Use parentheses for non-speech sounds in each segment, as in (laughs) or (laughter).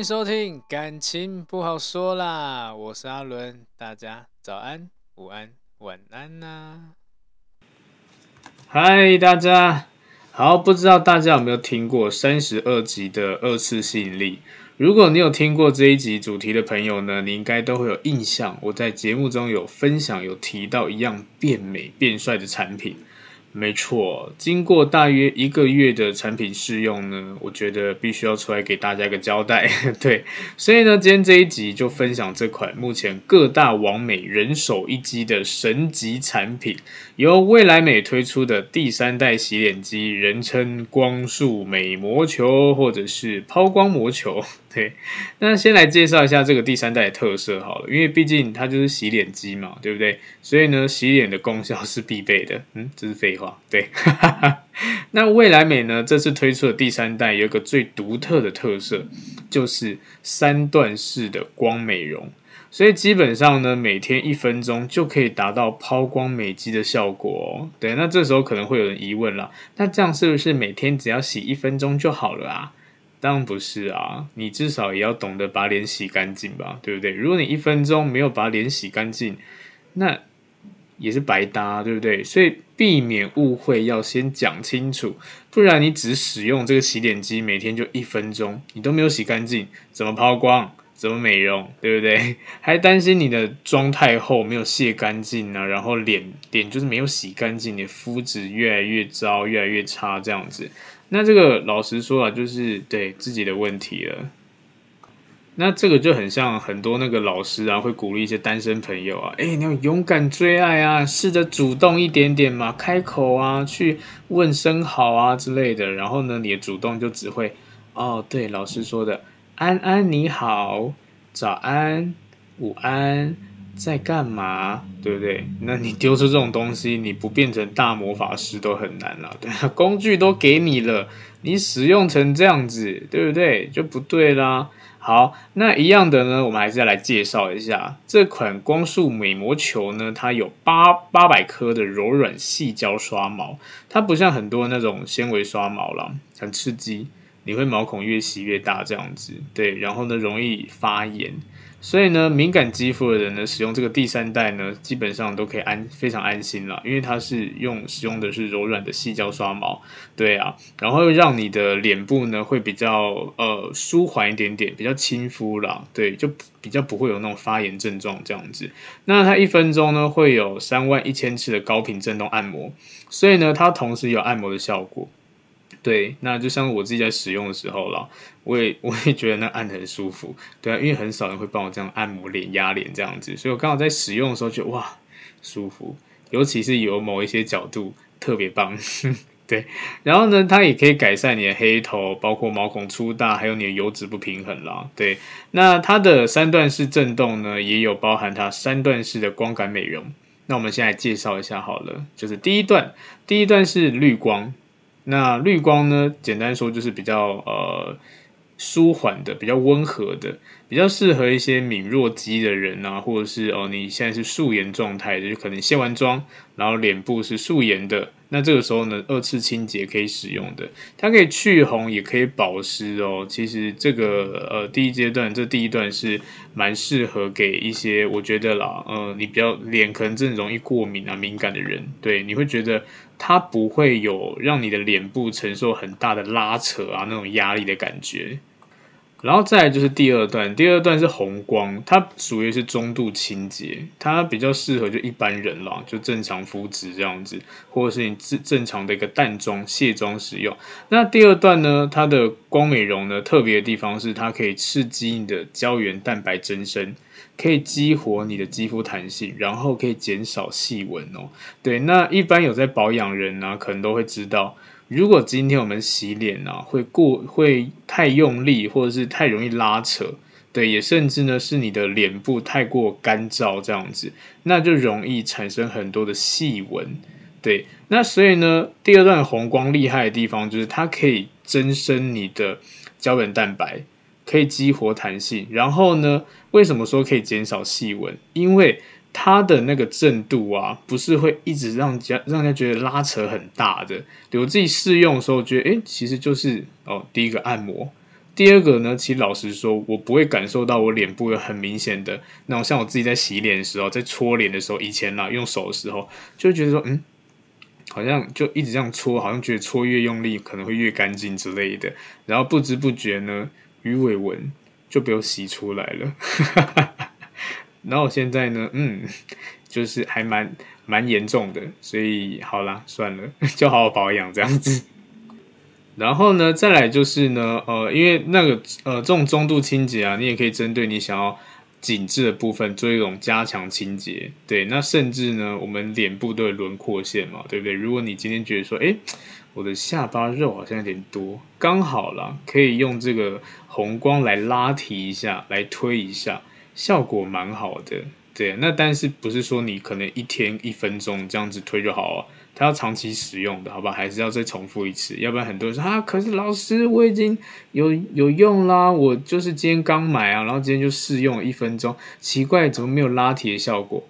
迎收听感情不好说啦，我是阿伦，大家早安、午安、晚安呐、嗨，大家好，不知道大家有没有听过三十二集的二次吸引力？如果你有听过这一集主题的朋友呢，你应该都会有印象，我在节目中有分享，有提到一样变美变帅的产品。没错，经过大约一个月的产品试用呢，我觉得必须要出来给大家一个交代。(laughs) 对，所以呢，今天这一集就分享这款目前各大网美人手一机的神级产品，由未来美推出的第三代洗脸机，人称光束美魔球或者是抛光魔球。对，那先来介绍一下这个第三代的特色好了，因为毕竟它就是洗脸机嘛，对不对？所以呢，洗脸的功效是必备的。嗯，这是废话。对，(laughs) 那未来美呢，这次推出的第三代有一个最独特的特色，就是三段式的光美容，所以基本上呢，每天一分钟就可以达到抛光美肌的效果哦。对，那这时候可能会有人疑问了，那这样是不是每天只要洗一分钟就好了啊？当然不是啊，你至少也要懂得把脸洗干净吧，对不对？如果你一分钟没有把脸洗干净，那也是白搭，对不对？所以避免误会，要先讲清楚，不然你只使用这个洗脸机，每天就一分钟，你都没有洗干净，怎么抛光？怎么美容？对不对？还担心你的妆太厚，没有卸干净呢？然后脸脸就是没有洗干净，你的肤质越来越糟，越来越差，这样子。那这个老实说啊，就是对自己的问题了。那这个就很像很多那个老师啊，会鼓励一些单身朋友啊，诶，你要勇敢追爱啊，试着主动一点点嘛，开口啊，去问声好啊之类的。然后呢，你的主动就只会，哦，对，老师说的，安安你好，早安，午安。在干嘛？对不对？那你丢出这种东西，你不变成大魔法师都很难了。对，(laughs) 工具都给你了，你使用成这样子，对不对？就不对啦。好，那一样的呢，我们还是要来介绍一下这款光束美膜球呢。它有八八百颗的柔软细胶刷毛，它不像很多那种纤维刷毛了，很刺激，你会毛孔越洗越大这样子。对，然后呢，容易发炎。所以呢，敏感肌肤的人呢，使用这个第三代呢，基本上都可以安非常安心了，因为它是用使用的是柔软的细胶刷毛，对啊，然后让你的脸部呢会比较呃舒缓一点点，比较亲肤啦，对，就比较不会有那种发炎症状这样子。那它一分钟呢会有三万一千次的高频震动按摩，所以呢，它同时有按摩的效果。对，那就像我自己在使用的时候啦，我也我也觉得那按得很舒服，对啊，因为很少人会帮我这样按摩脸、压脸这样子，所以我刚好在使用的时候就哇舒服，尤其是有某一些角度特别棒，(laughs) 对，然后呢，它也可以改善你的黑头，包括毛孔粗大，还有你的油脂不平衡啦，对，那它的三段式震动呢，也有包含它三段式的光感美容，那我们现在介绍一下好了，就是第一段，第一段是绿光。那绿光呢？简单说就是比较呃舒缓的，比较温和的。比较适合一些敏弱肌的人啊，或者是哦，你现在是素颜状态，就可能卸完妆，然后脸部是素颜的，那这个时候呢，二次清洁可以使用的，它可以去红，也可以保湿哦。其实这个呃，第一阶段，这第一段是蛮适合给一些我觉得啦，呃，你比较脸可能真的容易过敏啊、敏感的人，对，你会觉得它不会有让你的脸部承受很大的拉扯啊那种压力的感觉。然后再就是第二段，第二段是红光，它属于是中度清洁，它比较适合就一般人啦，就正常肤质这样子，或者是你正正常的一个淡妆卸妆使用。那第二段呢，它的光美容呢，特别的地方是它可以刺激你的胶原蛋白增生，可以激活你的肌肤弹性，然后可以减少细纹哦。对，那一般有在保养人呢，可能都会知道。如果今天我们洗脸啊，会过会太用力，或者是太容易拉扯，对，也甚至呢是你的脸部太过干燥这样子，那就容易产生很多的细纹，对。那所以呢，第二段红光厉害的地方就是它可以增生你的胶原蛋白，可以激活弹性，然后呢，为什么说可以减少细纹？因为它的那个震度啊，不是会一直让家让人家觉得拉扯很大的。对，我自己试用的时候，觉得诶，其实就是哦，第一个按摩，第二个呢，其实老实说，我不会感受到我脸部有很明显的那种，像我自己在洗脸的时候，在搓脸的时候，以前啦用手的时候，就觉得说，嗯，好像就一直这样搓，好像觉得搓越用力可能会越干净之类的，然后不知不觉呢，鱼尾纹就被我洗出来了。然后现在呢，嗯，(laughs) 就是还蛮蛮严重的，所以好啦，算了，(laughs) 就好好保养这样子。然后呢，再来就是呢，呃，因为那个呃这种中度清洁啊，你也可以针对你想要紧致的部分做一种加强清洁。对，那甚至呢，我们脸部都有轮廓线嘛，对不对？如果你今天觉得说，诶，我的下巴肉好像有点多，刚好啦，可以用这个红光来拉提一下，来推一下。效果蛮好的，对，那但是不是说你可能一天一分钟这样子推就好啊？它要长期使用的，好吧？还是要再重复一次？要不然很多人说啊，可是老师我已经有有用啦，我就是今天刚买啊，然后今天就试用了一分钟，奇怪，怎么没有拉提的效果？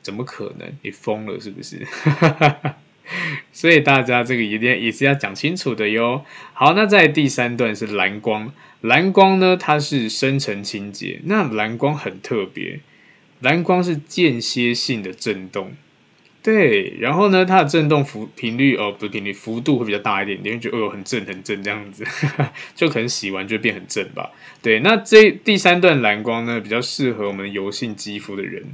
怎么可能？你疯了是不是？(laughs) (laughs) 所以大家这个一定也是要讲清楚的哟。好，那在第三段是蓝光，蓝光呢，它是深层清洁。那蓝光很特别，蓝光是间歇性的震动，对。然后呢，它的震动幅频率哦，不是频率，幅度会比较大一点，你会觉得哦很震很震这样子，(laughs) 就可能洗完就变很震吧。对，那这第三段蓝光呢，比较适合我们油性肌肤的人。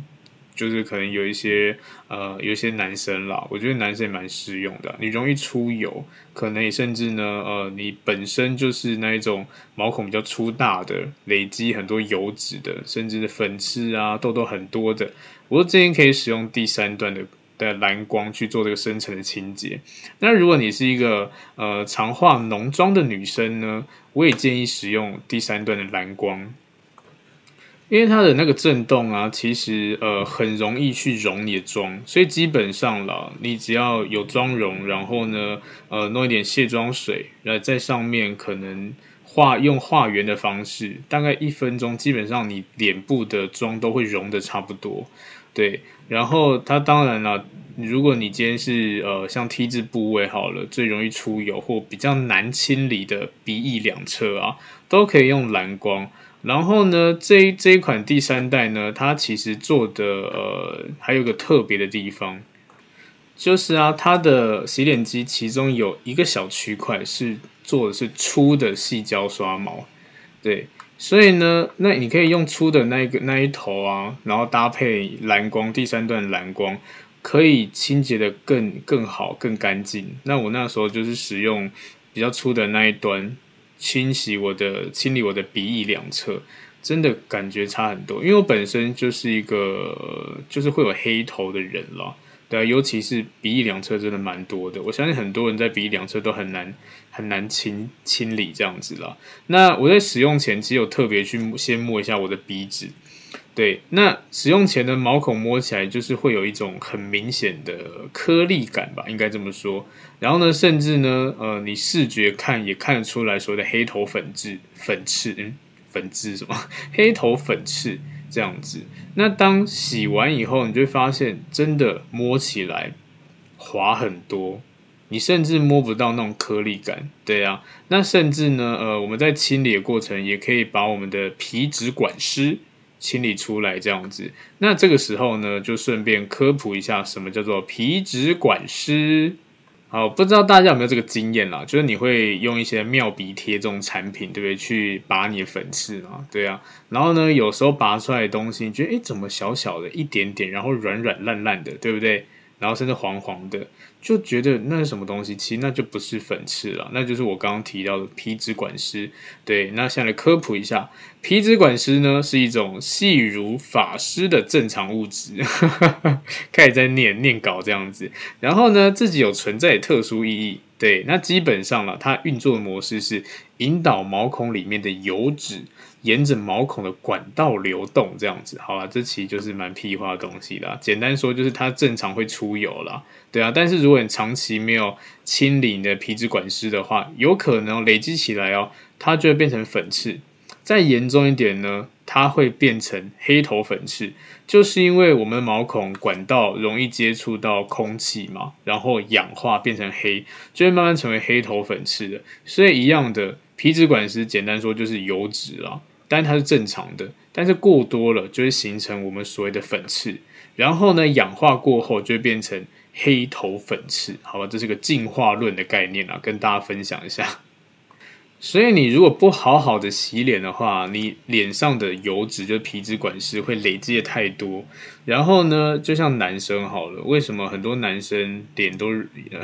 就是可能有一些呃，有一些男生啦，我觉得男生也蛮适用的。你容易出油，可能也甚至呢，呃，你本身就是那一种毛孔比较粗大的，累积很多油脂的，甚至粉刺啊、痘痘很多的，我建议可以使用第三段的的蓝光去做这个深层的清洁。那如果你是一个呃常化浓妆的女生呢，我也建议使用第三段的蓝光。因为它的那个震动啊，其实呃很容易去溶你的妆，所以基本上啦，你只要有妆容，然后呢，呃弄一点卸妆水，然后在上面可能画用画圆的方式，大概一分钟，基本上你脸部的妆都会融的差不多。对，然后它当然了，如果你今天是呃像 T 字部位好了，最容易出油或比较难清理的鼻翼两侧啊，都可以用蓝光。然后呢，这一这一款第三代呢，它其实做的呃还有个特别的地方，就是啊，它的洗脸机其中有一个小区块是做的是粗的细胶刷毛，对，所以呢，那你可以用粗的那一个那一头啊，然后搭配蓝光第三段蓝光，可以清洁的更更好更干净。那我那时候就是使用比较粗的那一端。清洗我的，清理我的鼻翼两侧，真的感觉差很多。因为我本身就是一个，就是会有黑头的人了，对啊，尤其是鼻翼两侧真的蛮多的。我相信很多人在鼻翼两侧都很难很难清清理这样子了。那我在使用前，其实有特别去先摸一下我的鼻子。对，那使用前的毛孔摸起来就是会有一种很明显的颗粒感吧，应该这么说。然后呢，甚至呢，呃，你视觉看也看得出来所谓的黑头粉质、粉刺，嗯，粉刺什么 (laughs) 黑头粉刺这样子。那当洗完以后，你就会发现真的摸起来滑很多，你甚至摸不到那种颗粒感。对啊，那甚至呢，呃，我们在清理的过程也可以把我们的皮脂管湿清理出来这样子。那这个时候呢，就顺便科普一下什么叫做皮脂管湿。好，不知道大家有没有这个经验啦？就是你会用一些妙鼻贴这种产品，对不对？去拔你的粉刺啊，对啊。然后呢，有时候拔出来的东西，你觉得诶，怎么小小的一点点，然后软软烂烂的，对不对？然后甚至黄黄的。就觉得那是什么东西？其实那就不是粉刺了，那就是我刚刚提到的皮脂管湿。对，那现在来科普一下，皮脂管湿呢是一种细如发丝的正常物质。(laughs) 开始在念念稿这样子，然后呢，自己有存在的特殊意义。对，那基本上了，它运作的模式是引导毛孔里面的油脂沿着毛孔的管道流动，这样子。好了，这其实就是蛮屁话的东西啦。简单说就是它正常会出油啦。对啊，但是如果你长期没有清理你的皮脂管丝的话，有可能累积起来哦，它就会变成粉刺。再严重一点呢，它会变成黑头粉刺，就是因为我们毛孔管道容易接触到空气嘛，然后氧化变成黑，就会慢慢成为黑头粉刺的。所以一样的，皮脂管湿简单说就是油脂啊，但它是正常的，但是过多了就会形成我们所谓的粉刺，然后呢，氧化过后就会变成。黑头粉刺，好吧，这是个进化论的概念啊，跟大家分享一下。(laughs) 所以你如果不好好的洗脸的话，你脸上的油脂就皮脂管是会累积的太多。然后呢，就像男生好了，为什么很多男生脸都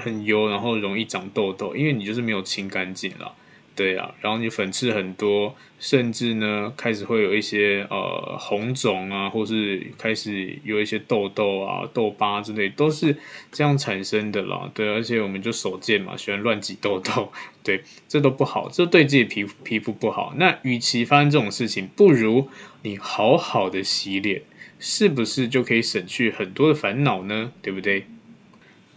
很油，然后容易长痘痘？因为你就是没有清干净了。对啊，然后你粉刺很多，甚至呢开始会有一些呃红肿啊，或是开始有一些痘痘啊、痘疤之类，都是这样产生的啦。对，而且我们就手贱嘛，喜欢乱挤痘痘，对，这都不好，这对自己皮肤皮肤不好。那与其发生这种事情，不如你好好的洗脸，是不是就可以省去很多的烦恼呢？对不对？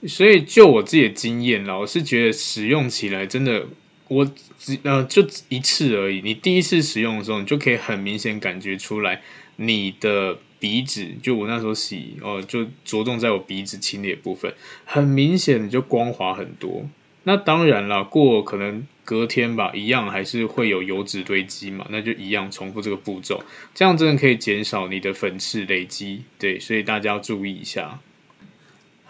所以就我自己的经验啦，我是觉得使用起来真的。我只呃就一次而已，你第一次使用的时候，你就可以很明显感觉出来，你的鼻子就我那时候洗哦、呃，就着重在我鼻子清理的部分，很明显就光滑很多。那当然了，过可能隔天吧，一样还是会有油脂堆积嘛，那就一样重复这个步骤，这样真的可以减少你的粉刺累积。对，所以大家要注意一下。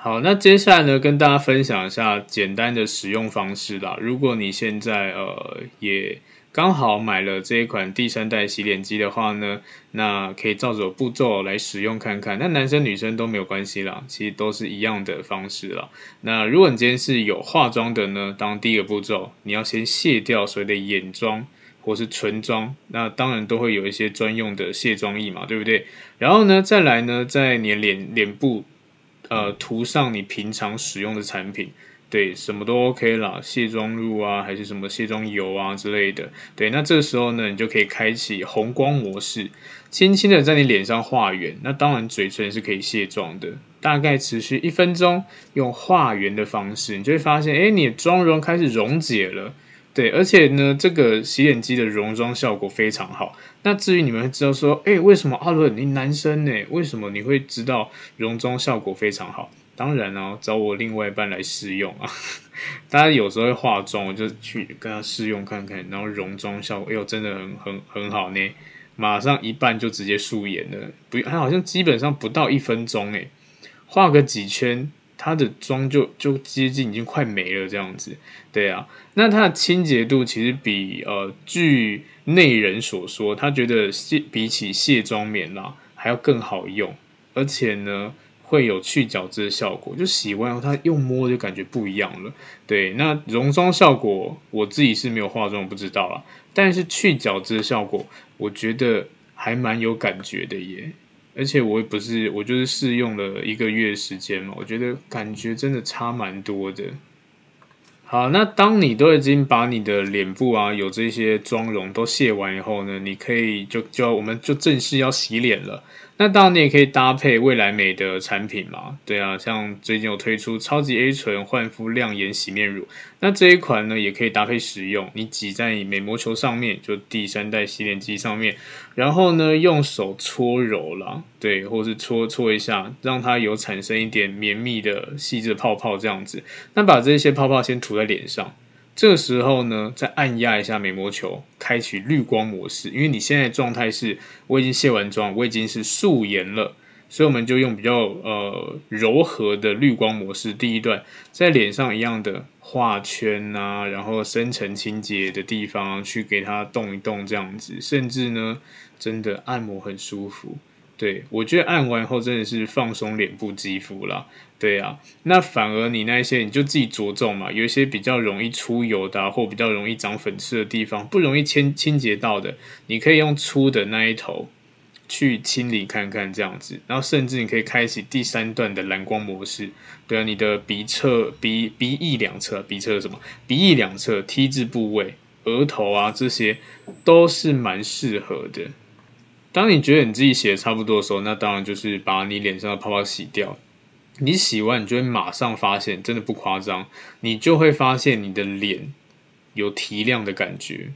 好，那接下来呢，跟大家分享一下简单的使用方式啦。如果你现在呃也刚好买了这一款第三代洗脸机的话呢，那可以照着步骤来使用看看。那男生女生都没有关系啦，其实都是一样的方式啦。那如果你今天是有化妆的呢，当第一个步骤，你要先卸掉所谓的眼妆或是唇妆，那当然都会有一些专用的卸妆液嘛，对不对？然后呢，再来呢，在你脸脸部。呃，涂上你平常使用的产品，对，什么都 OK 啦，卸妆露啊，还是什么卸妆油啊之类的，对，那这时候呢，你就可以开启红光模式，轻轻的在你脸上画圆，那当然嘴唇是可以卸妆的，大概持续一分钟，用画圆的方式，你就会发现，哎，你的妆容开始溶解了。对，而且呢，这个洗脸机的溶妆效果非常好。那至于你们知道说，哎，为什么阿伦你男生呢？为什么你会知道溶妆效果非常好？当然哦，找我另外一半来试用啊。(laughs) 大家有时候会化妆，我就去跟他试用看看，然后溶妆效果，哎呦，真的很很很好呢。马上一半就直接素颜了，不，他好像基本上不到一分钟，哎，画个几圈。它的妆就就接近已经快没了这样子，对啊，那它的清洁度其实比呃据内人所说，他觉得卸比起卸妆棉啦还要更好用，而且呢会有去角质的效果，就洗完后它用摸就感觉不一样了。对，那溶妆效果我自己是没有化妆不知道啦，但是去角质的效果我觉得还蛮有感觉的耶。而且我也不是，我就是试用了一个月时间嘛，我觉得感觉真的差蛮多的。好，那当你都已经把你的脸部啊有这些妆容都卸完以后呢，你可以就就我们就正式要洗脸了。那当然你也可以搭配未来美的产品嘛，对啊，像最近有推出超级 A 醇焕肤亮颜洗面乳，那这一款呢也可以搭配使用，你挤在你美膜球上面，就第三代洗脸机上面，然后呢用手搓揉啦，对，或是搓搓一下，让它有产生一点绵密的细致泡泡这样子，那把这些泡泡先涂在脸上。这个时候呢，再按压一下美膜球，开启滤光模式。因为你现在的状态是，我已经卸完妆，我已经是素颜了，所以我们就用比较呃柔和的滤光模式。第一段在脸上一样的画圈啊，然后深层清洁的地方去给它动一动，这样子，甚至呢，真的按摩很舒服。对，我觉得按完后真的是放松脸部肌肤啦。对啊，那反而你那些你就自己着重嘛，有一些比较容易出油的，或比较容易长粉刺的地方，不容易清清洁到的，你可以用粗的那一头去清理看看这样子，然后甚至你可以开启第三段的蓝光模式。对啊，你的鼻侧、鼻鼻翼两侧、鼻侧什么？鼻翼两侧 T 字部位、额头啊这些都是蛮适合的。当你觉得你自己洗的差不多的时候，那当然就是把你脸上的泡泡洗掉。你洗完，你就会马上发现，真的不夸张，你就会发现你的脸有提亮的感觉。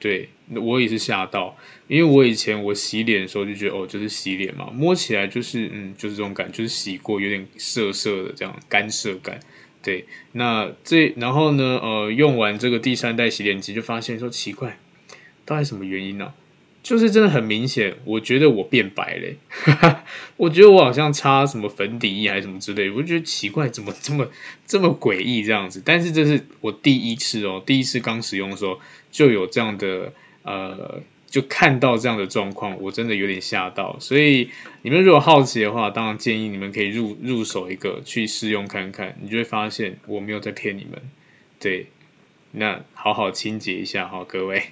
对，我也是吓到，因为我以前我洗脸的时候就觉得，哦，就是洗脸嘛，摸起来就是，嗯，就是这种感觉，就是洗过，有点涩涩的这样干涩感。对，那这然后呢，呃，用完这个第三代洗脸机，就发现说奇怪，到底什么原因呢？就是真的很明显，我觉得我变白嘞，(laughs) 我觉得我好像擦什么粉底液还是什么之类，我就觉得奇怪，怎么这么这么诡异这样子？但是这是我第一次哦，第一次刚使用的时候就有这样的呃，就看到这样的状况，我真的有点吓到。所以你们如果好奇的话，当然建议你们可以入入手一个去试用看看，你就会发现我没有在骗你们。对，那好好清洁一下哈，各位。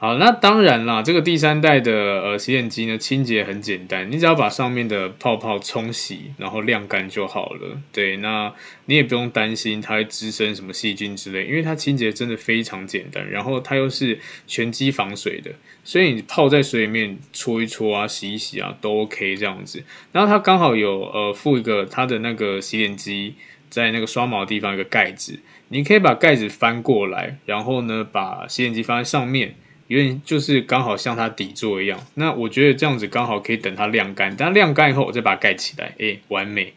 好，那当然啦，这个第三代的呃洗脸机呢，清洁很简单，你只要把上面的泡泡冲洗，然后晾干就好了。对，那你也不用担心它会滋生什么细菌之类，因为它清洁真的非常简单，然后它又是全机防水的，所以你泡在水里面搓一搓啊，洗一洗啊，都 OK 这样子。然后它刚好有呃附一个它的那个洗脸机在那个刷毛地方一个盖子，你可以把盖子翻过来，然后呢把洗脸机放在上面。有点就是刚好像它底座一样，那我觉得这样子刚好可以等它晾干，等它晾干以后，我再把它盖起来，诶，完美。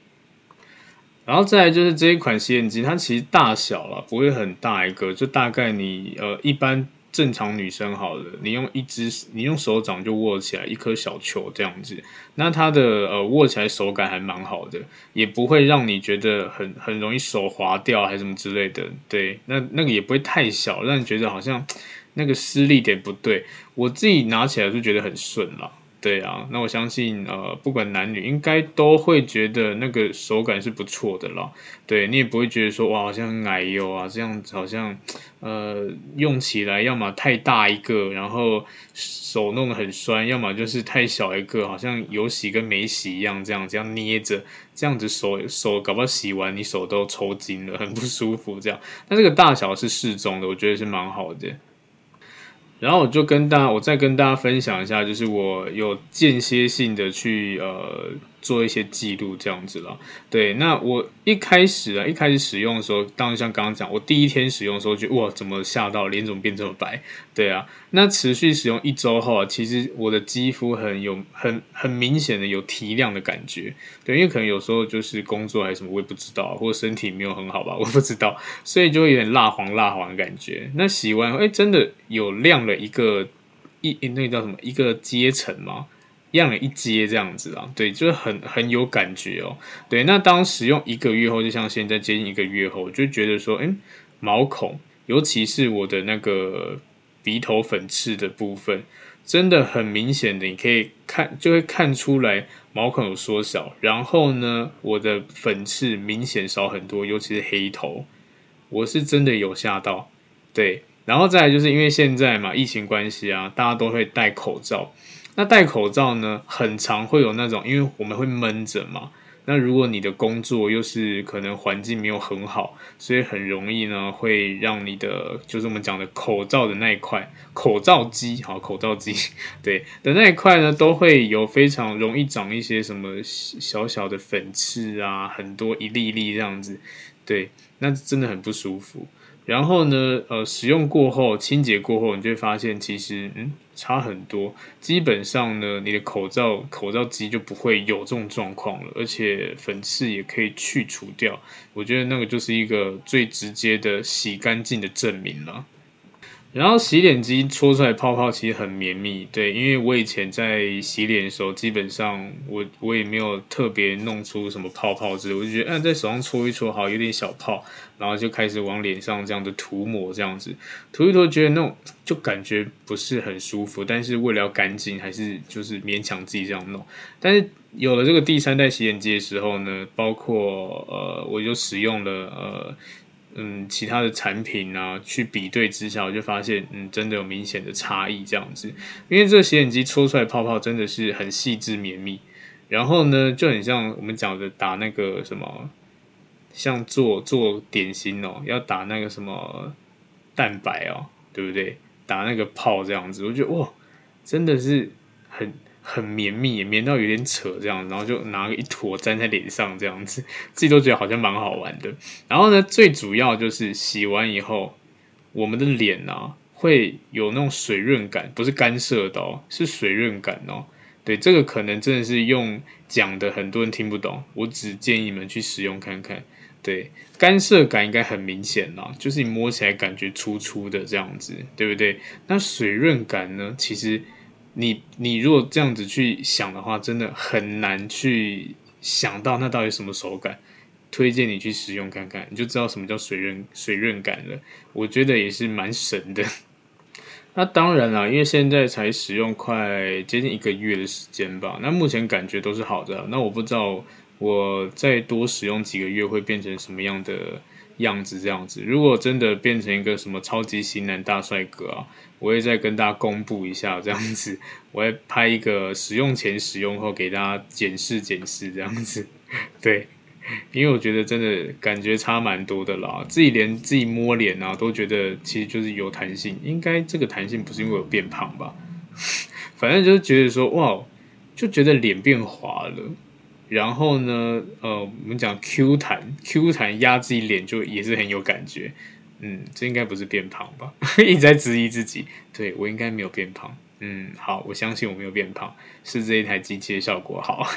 然后再来就是这一款洗脸机，它其实大小了，不会很大一个，就大概你呃一般正常女生好了，你用一只你用手掌就握起来一颗小球这样子，那它的呃握起来手感还蛮好的，也不会让你觉得很很容易手滑掉还是什么之类的，对，那那个也不会太小，让你觉得好像。那个施力点不对，我自己拿起来就觉得很顺了。对啊，那我相信呃，不管男女，应该都会觉得那个手感是不错的啦。对，你也不会觉得说哇，好像很奶油啊，这样子好像呃用起来要么太大一个，然后手弄得很酸；要么就是太小一个，好像有洗跟没洗一样，这样这样捏着，这样子手手搞不好洗完你手都抽筋了，很不舒服。这样，那这个大小是适中的，我觉得是蛮好的。然后我就跟大家，我再跟大家分享一下，就是我有间歇性的去呃。做一些记录这样子了，对。那我一开始啊，一开始使用的时候，当然像刚刚讲，我第一天使用的时候就哇，怎么吓到脸怎么变这么白？对啊。那持续使用一周后啊，其实我的肌肤很有很很明显的有提亮的感觉。对，因为可能有时候就是工作还是什么，我也不知道，或者身体没有很好吧，我不知道，所以就会有点蜡黄蜡黄的感觉。那洗完哎，真的有亮了一个一那叫什么一个阶层吗？样了一阶这样子啊，对，就是很很有感觉哦。对，那当使用一个月后，就像现在接近一个月后，我就觉得说，哎，毛孔，尤其是我的那个鼻头粉刺的部分，真的很明显的，你可以看，就会看出来毛孔有缩小。然后呢，我的粉刺明显少很多，尤其是黑头，我是真的有吓到。对，然后再来就是因为现在嘛，疫情关系啊，大家都会戴口罩。那戴口罩呢，很常会有那种，因为我们会闷着嘛，那如果你的工作又是可能环境没有很好，所以很容易呢会让你的就是我们讲的口罩的那一块口罩肌，好口罩肌，对的那一块呢都会有非常容易长一些什么小小的粉刺啊，很多一粒粒这样子，对，那真的很不舒服。然后呢，呃，使用过后，清洁过后，你就会发现其实，嗯，差很多。基本上呢，你的口罩口罩机就不会有这种状况了，而且粉刺也可以去除掉。我觉得那个就是一个最直接的洗干净的证明了。然后洗脸机搓出来泡泡其实很绵密，对，因为我以前在洗脸的时候，基本上我我也没有特别弄出什么泡泡之类，我就觉得，嗯，在手上搓一搓，好，有点小泡，然后就开始往脸上这样的涂抹，这样子涂一涂，觉得那种就感觉不是很舒服，但是为了要干净，还是就是勉强自己这样弄。但是有了这个第三代洗脸机的时候呢，包括呃，我就使用了呃。嗯，其他的产品啊，去比对之下，我就发现，嗯，真的有明显的差异这样子。因为这个洗脸机搓出来泡泡真的是很细致绵密，然后呢，就很像我们讲的打那个什么，像做做点心哦，要打那个什么蛋白哦，对不对？打那个泡这样子，我觉得哇，真的是很。很绵密，绵到有点扯这样，然后就拿个一坨粘在脸上这样子，(laughs) 自己都觉得好像蛮好玩的。然后呢，最主要就是洗完以后，我们的脸啊会有那种水润感，不是干涩的哦，是水润感哦。对，这个可能真的是用讲的很多人听不懂，我只建议你们去使用看看。对，干涩感应该很明显啦，就是你摸起来感觉粗粗的这样子，对不对？那水润感呢，其实。你你如果这样子去想的话，真的很难去想到那到底什么手感。推荐你去使用看看，你就知道什么叫水润水润感了。我觉得也是蛮神的。(laughs) 那当然啦，因为现在才使用快接近一个月的时间吧，那目前感觉都是好的。那我不知道我再多使用几个月会变成什么样的样子，这样子。如果真的变成一个什么超级型男大帅哥啊！我会再跟大家公布一下，这样子，(laughs) 我会拍一个使用前、使用后给大家检视检视，这样子，(laughs) 对，因为我觉得真的感觉差蛮多的啦，自己连自己摸脸啊都觉得其实就是有弹性，应该这个弹性不是因为我变胖吧？(laughs) 反正就是觉得说哇，就觉得脸变滑了，然后呢，呃，我们讲 Q 弹，Q 弹压自己脸就也是很有感觉。嗯，这应该不是变胖吧？(laughs) 一直在质疑自己，对，我应该没有变胖。嗯，好，我相信我没有变胖，是这一台机器的效果好。(laughs)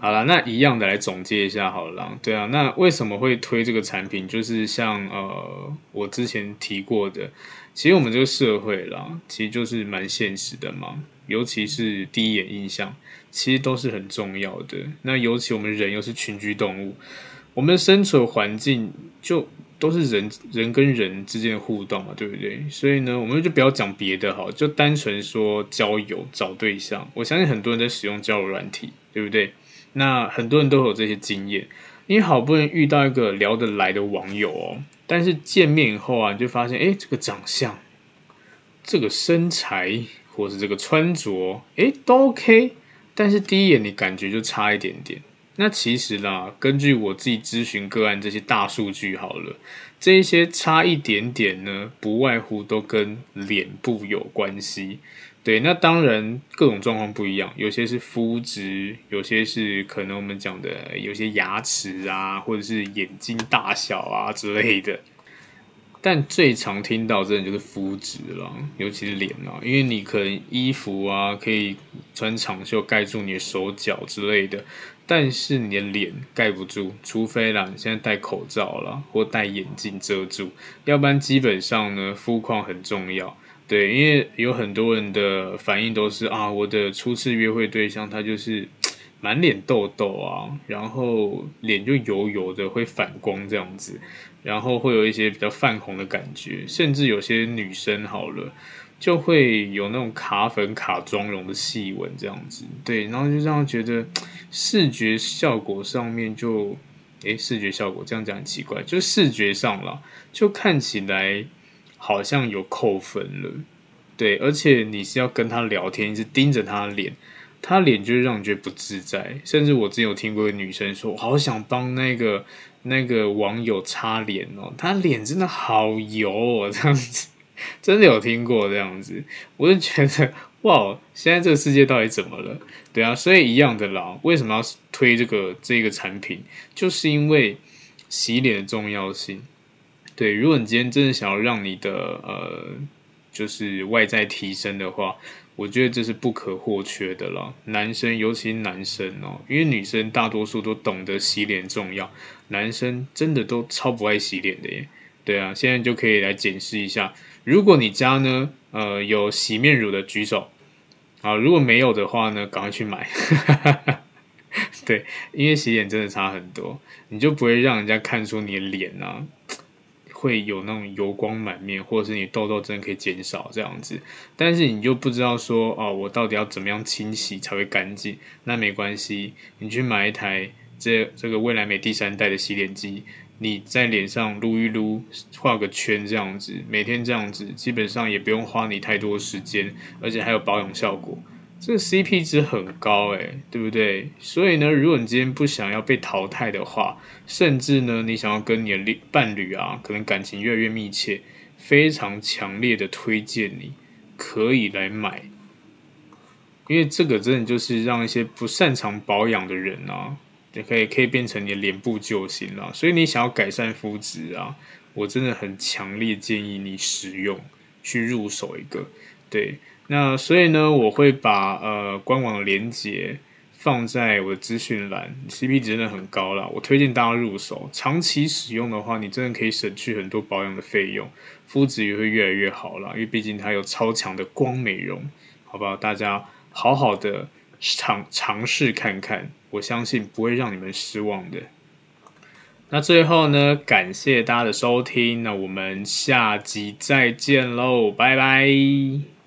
好了，那一样的来总结一下好了啦。对啊，那为什么会推这个产品？就是像呃，我之前提过的，其实我们这个社会啦，其实就是蛮现实的嘛。尤其是第一眼印象，其实都是很重要的。那尤其我们人又是群居动物。我们的生存环境就都是人人跟人之间的互动嘛，对不对？所以呢，我们就不要讲别的哈，就单纯说交友找对象。我相信很多人在使用交友软体，对不对？那很多人都有这些经验。你好不容易遇到一个聊得来的网友哦，但是见面以后啊，你就发现，哎，这个长相、这个身材，或是这个穿着，哎，都 OK，但是第一眼你感觉就差一点点。那其实啦，根据我自己咨询个案这些大数据好了，这一些差一点点呢，不外乎都跟脸部有关系。对，那当然各种状况不一样，有些是肤质，有些是可能我们讲的有些牙齿啊，或者是眼睛大小啊之类的。但最常听到真的就是肤质了，尤其是脸啊，因为你可能衣服啊可以穿长袖盖住你的手脚之类的，但是你的脸盖不住，除非啦你现在戴口罩啦或戴眼镜遮住，要不然基本上呢肤况很重要。对，因为有很多人的反应都是啊，我的初次约会对象他就是 (tsk) 满脸痘痘啊，然后脸就油油的会反光这样子。然后会有一些比较泛红的感觉，甚至有些女生好了，就会有那种卡粉卡妆容的细纹这样子，对，然后就这样觉得视觉效果上面就，诶，视觉效果这样讲很奇怪，就视觉上啦，就看起来好像有扣分了，对，而且你是要跟他聊天，一直盯着他脸，他脸就让你觉得不自在。甚至我之前有听过个女生说，好想帮那个那个网友擦脸哦，她脸真的好油哦，这样子，真的有听过这样子，我就觉得哇，现在这个世界到底怎么了？对啊，所以一样的啦，为什么要推这个这个产品？就是因为洗脸的重要性。对，如果你今天真的想要让你的呃，就是外在提升的话，我觉得这是不可或缺的了。男生，尤其是男生哦，因为女生大多数都懂得洗脸重要，男生真的都超不爱洗脸的耶。对啊，现在就可以来检视一下，如果你家呢，呃，有洗面乳的举手，啊，如果没有的话呢，赶快去买。(laughs) 对，因为洗脸真的差很多，你就不会让人家看出你的脸啊。会有那种油光满面，或者是你痘痘真的可以减少这样子，但是你就不知道说哦，我到底要怎么样清洗才会干净？那没关系，你去买一台这这个未来美第三代的洗脸机，你在脸上撸一撸，画个圈这样子，每天这样子，基本上也不用花你太多时间，而且还有保养效果。这个 CP 值很高诶，对不对？所以呢，如果你今天不想要被淘汰的话，甚至呢，你想要跟你的伴侣啊，可能感情越来越密切，非常强烈的推荐你可以来买，因为这个真的就是让一些不擅长保养的人啊，也可以可以变成你的脸部救星了。所以你想要改善肤质啊，我真的很强烈建议你使用，去入手一个，对。那所以呢，我会把呃官网的链接放在我的资讯栏，CP 值真的很高啦，我推荐大家入手。长期使用的话，你真的可以省去很多保养的费用，肤质也会越来越好啦，因为毕竟它有超强的光美容，好不好？大家好好的尝尝试看看，我相信不会让你们失望的。那最后呢，感谢大家的收听，那我们下集再见喽，拜拜。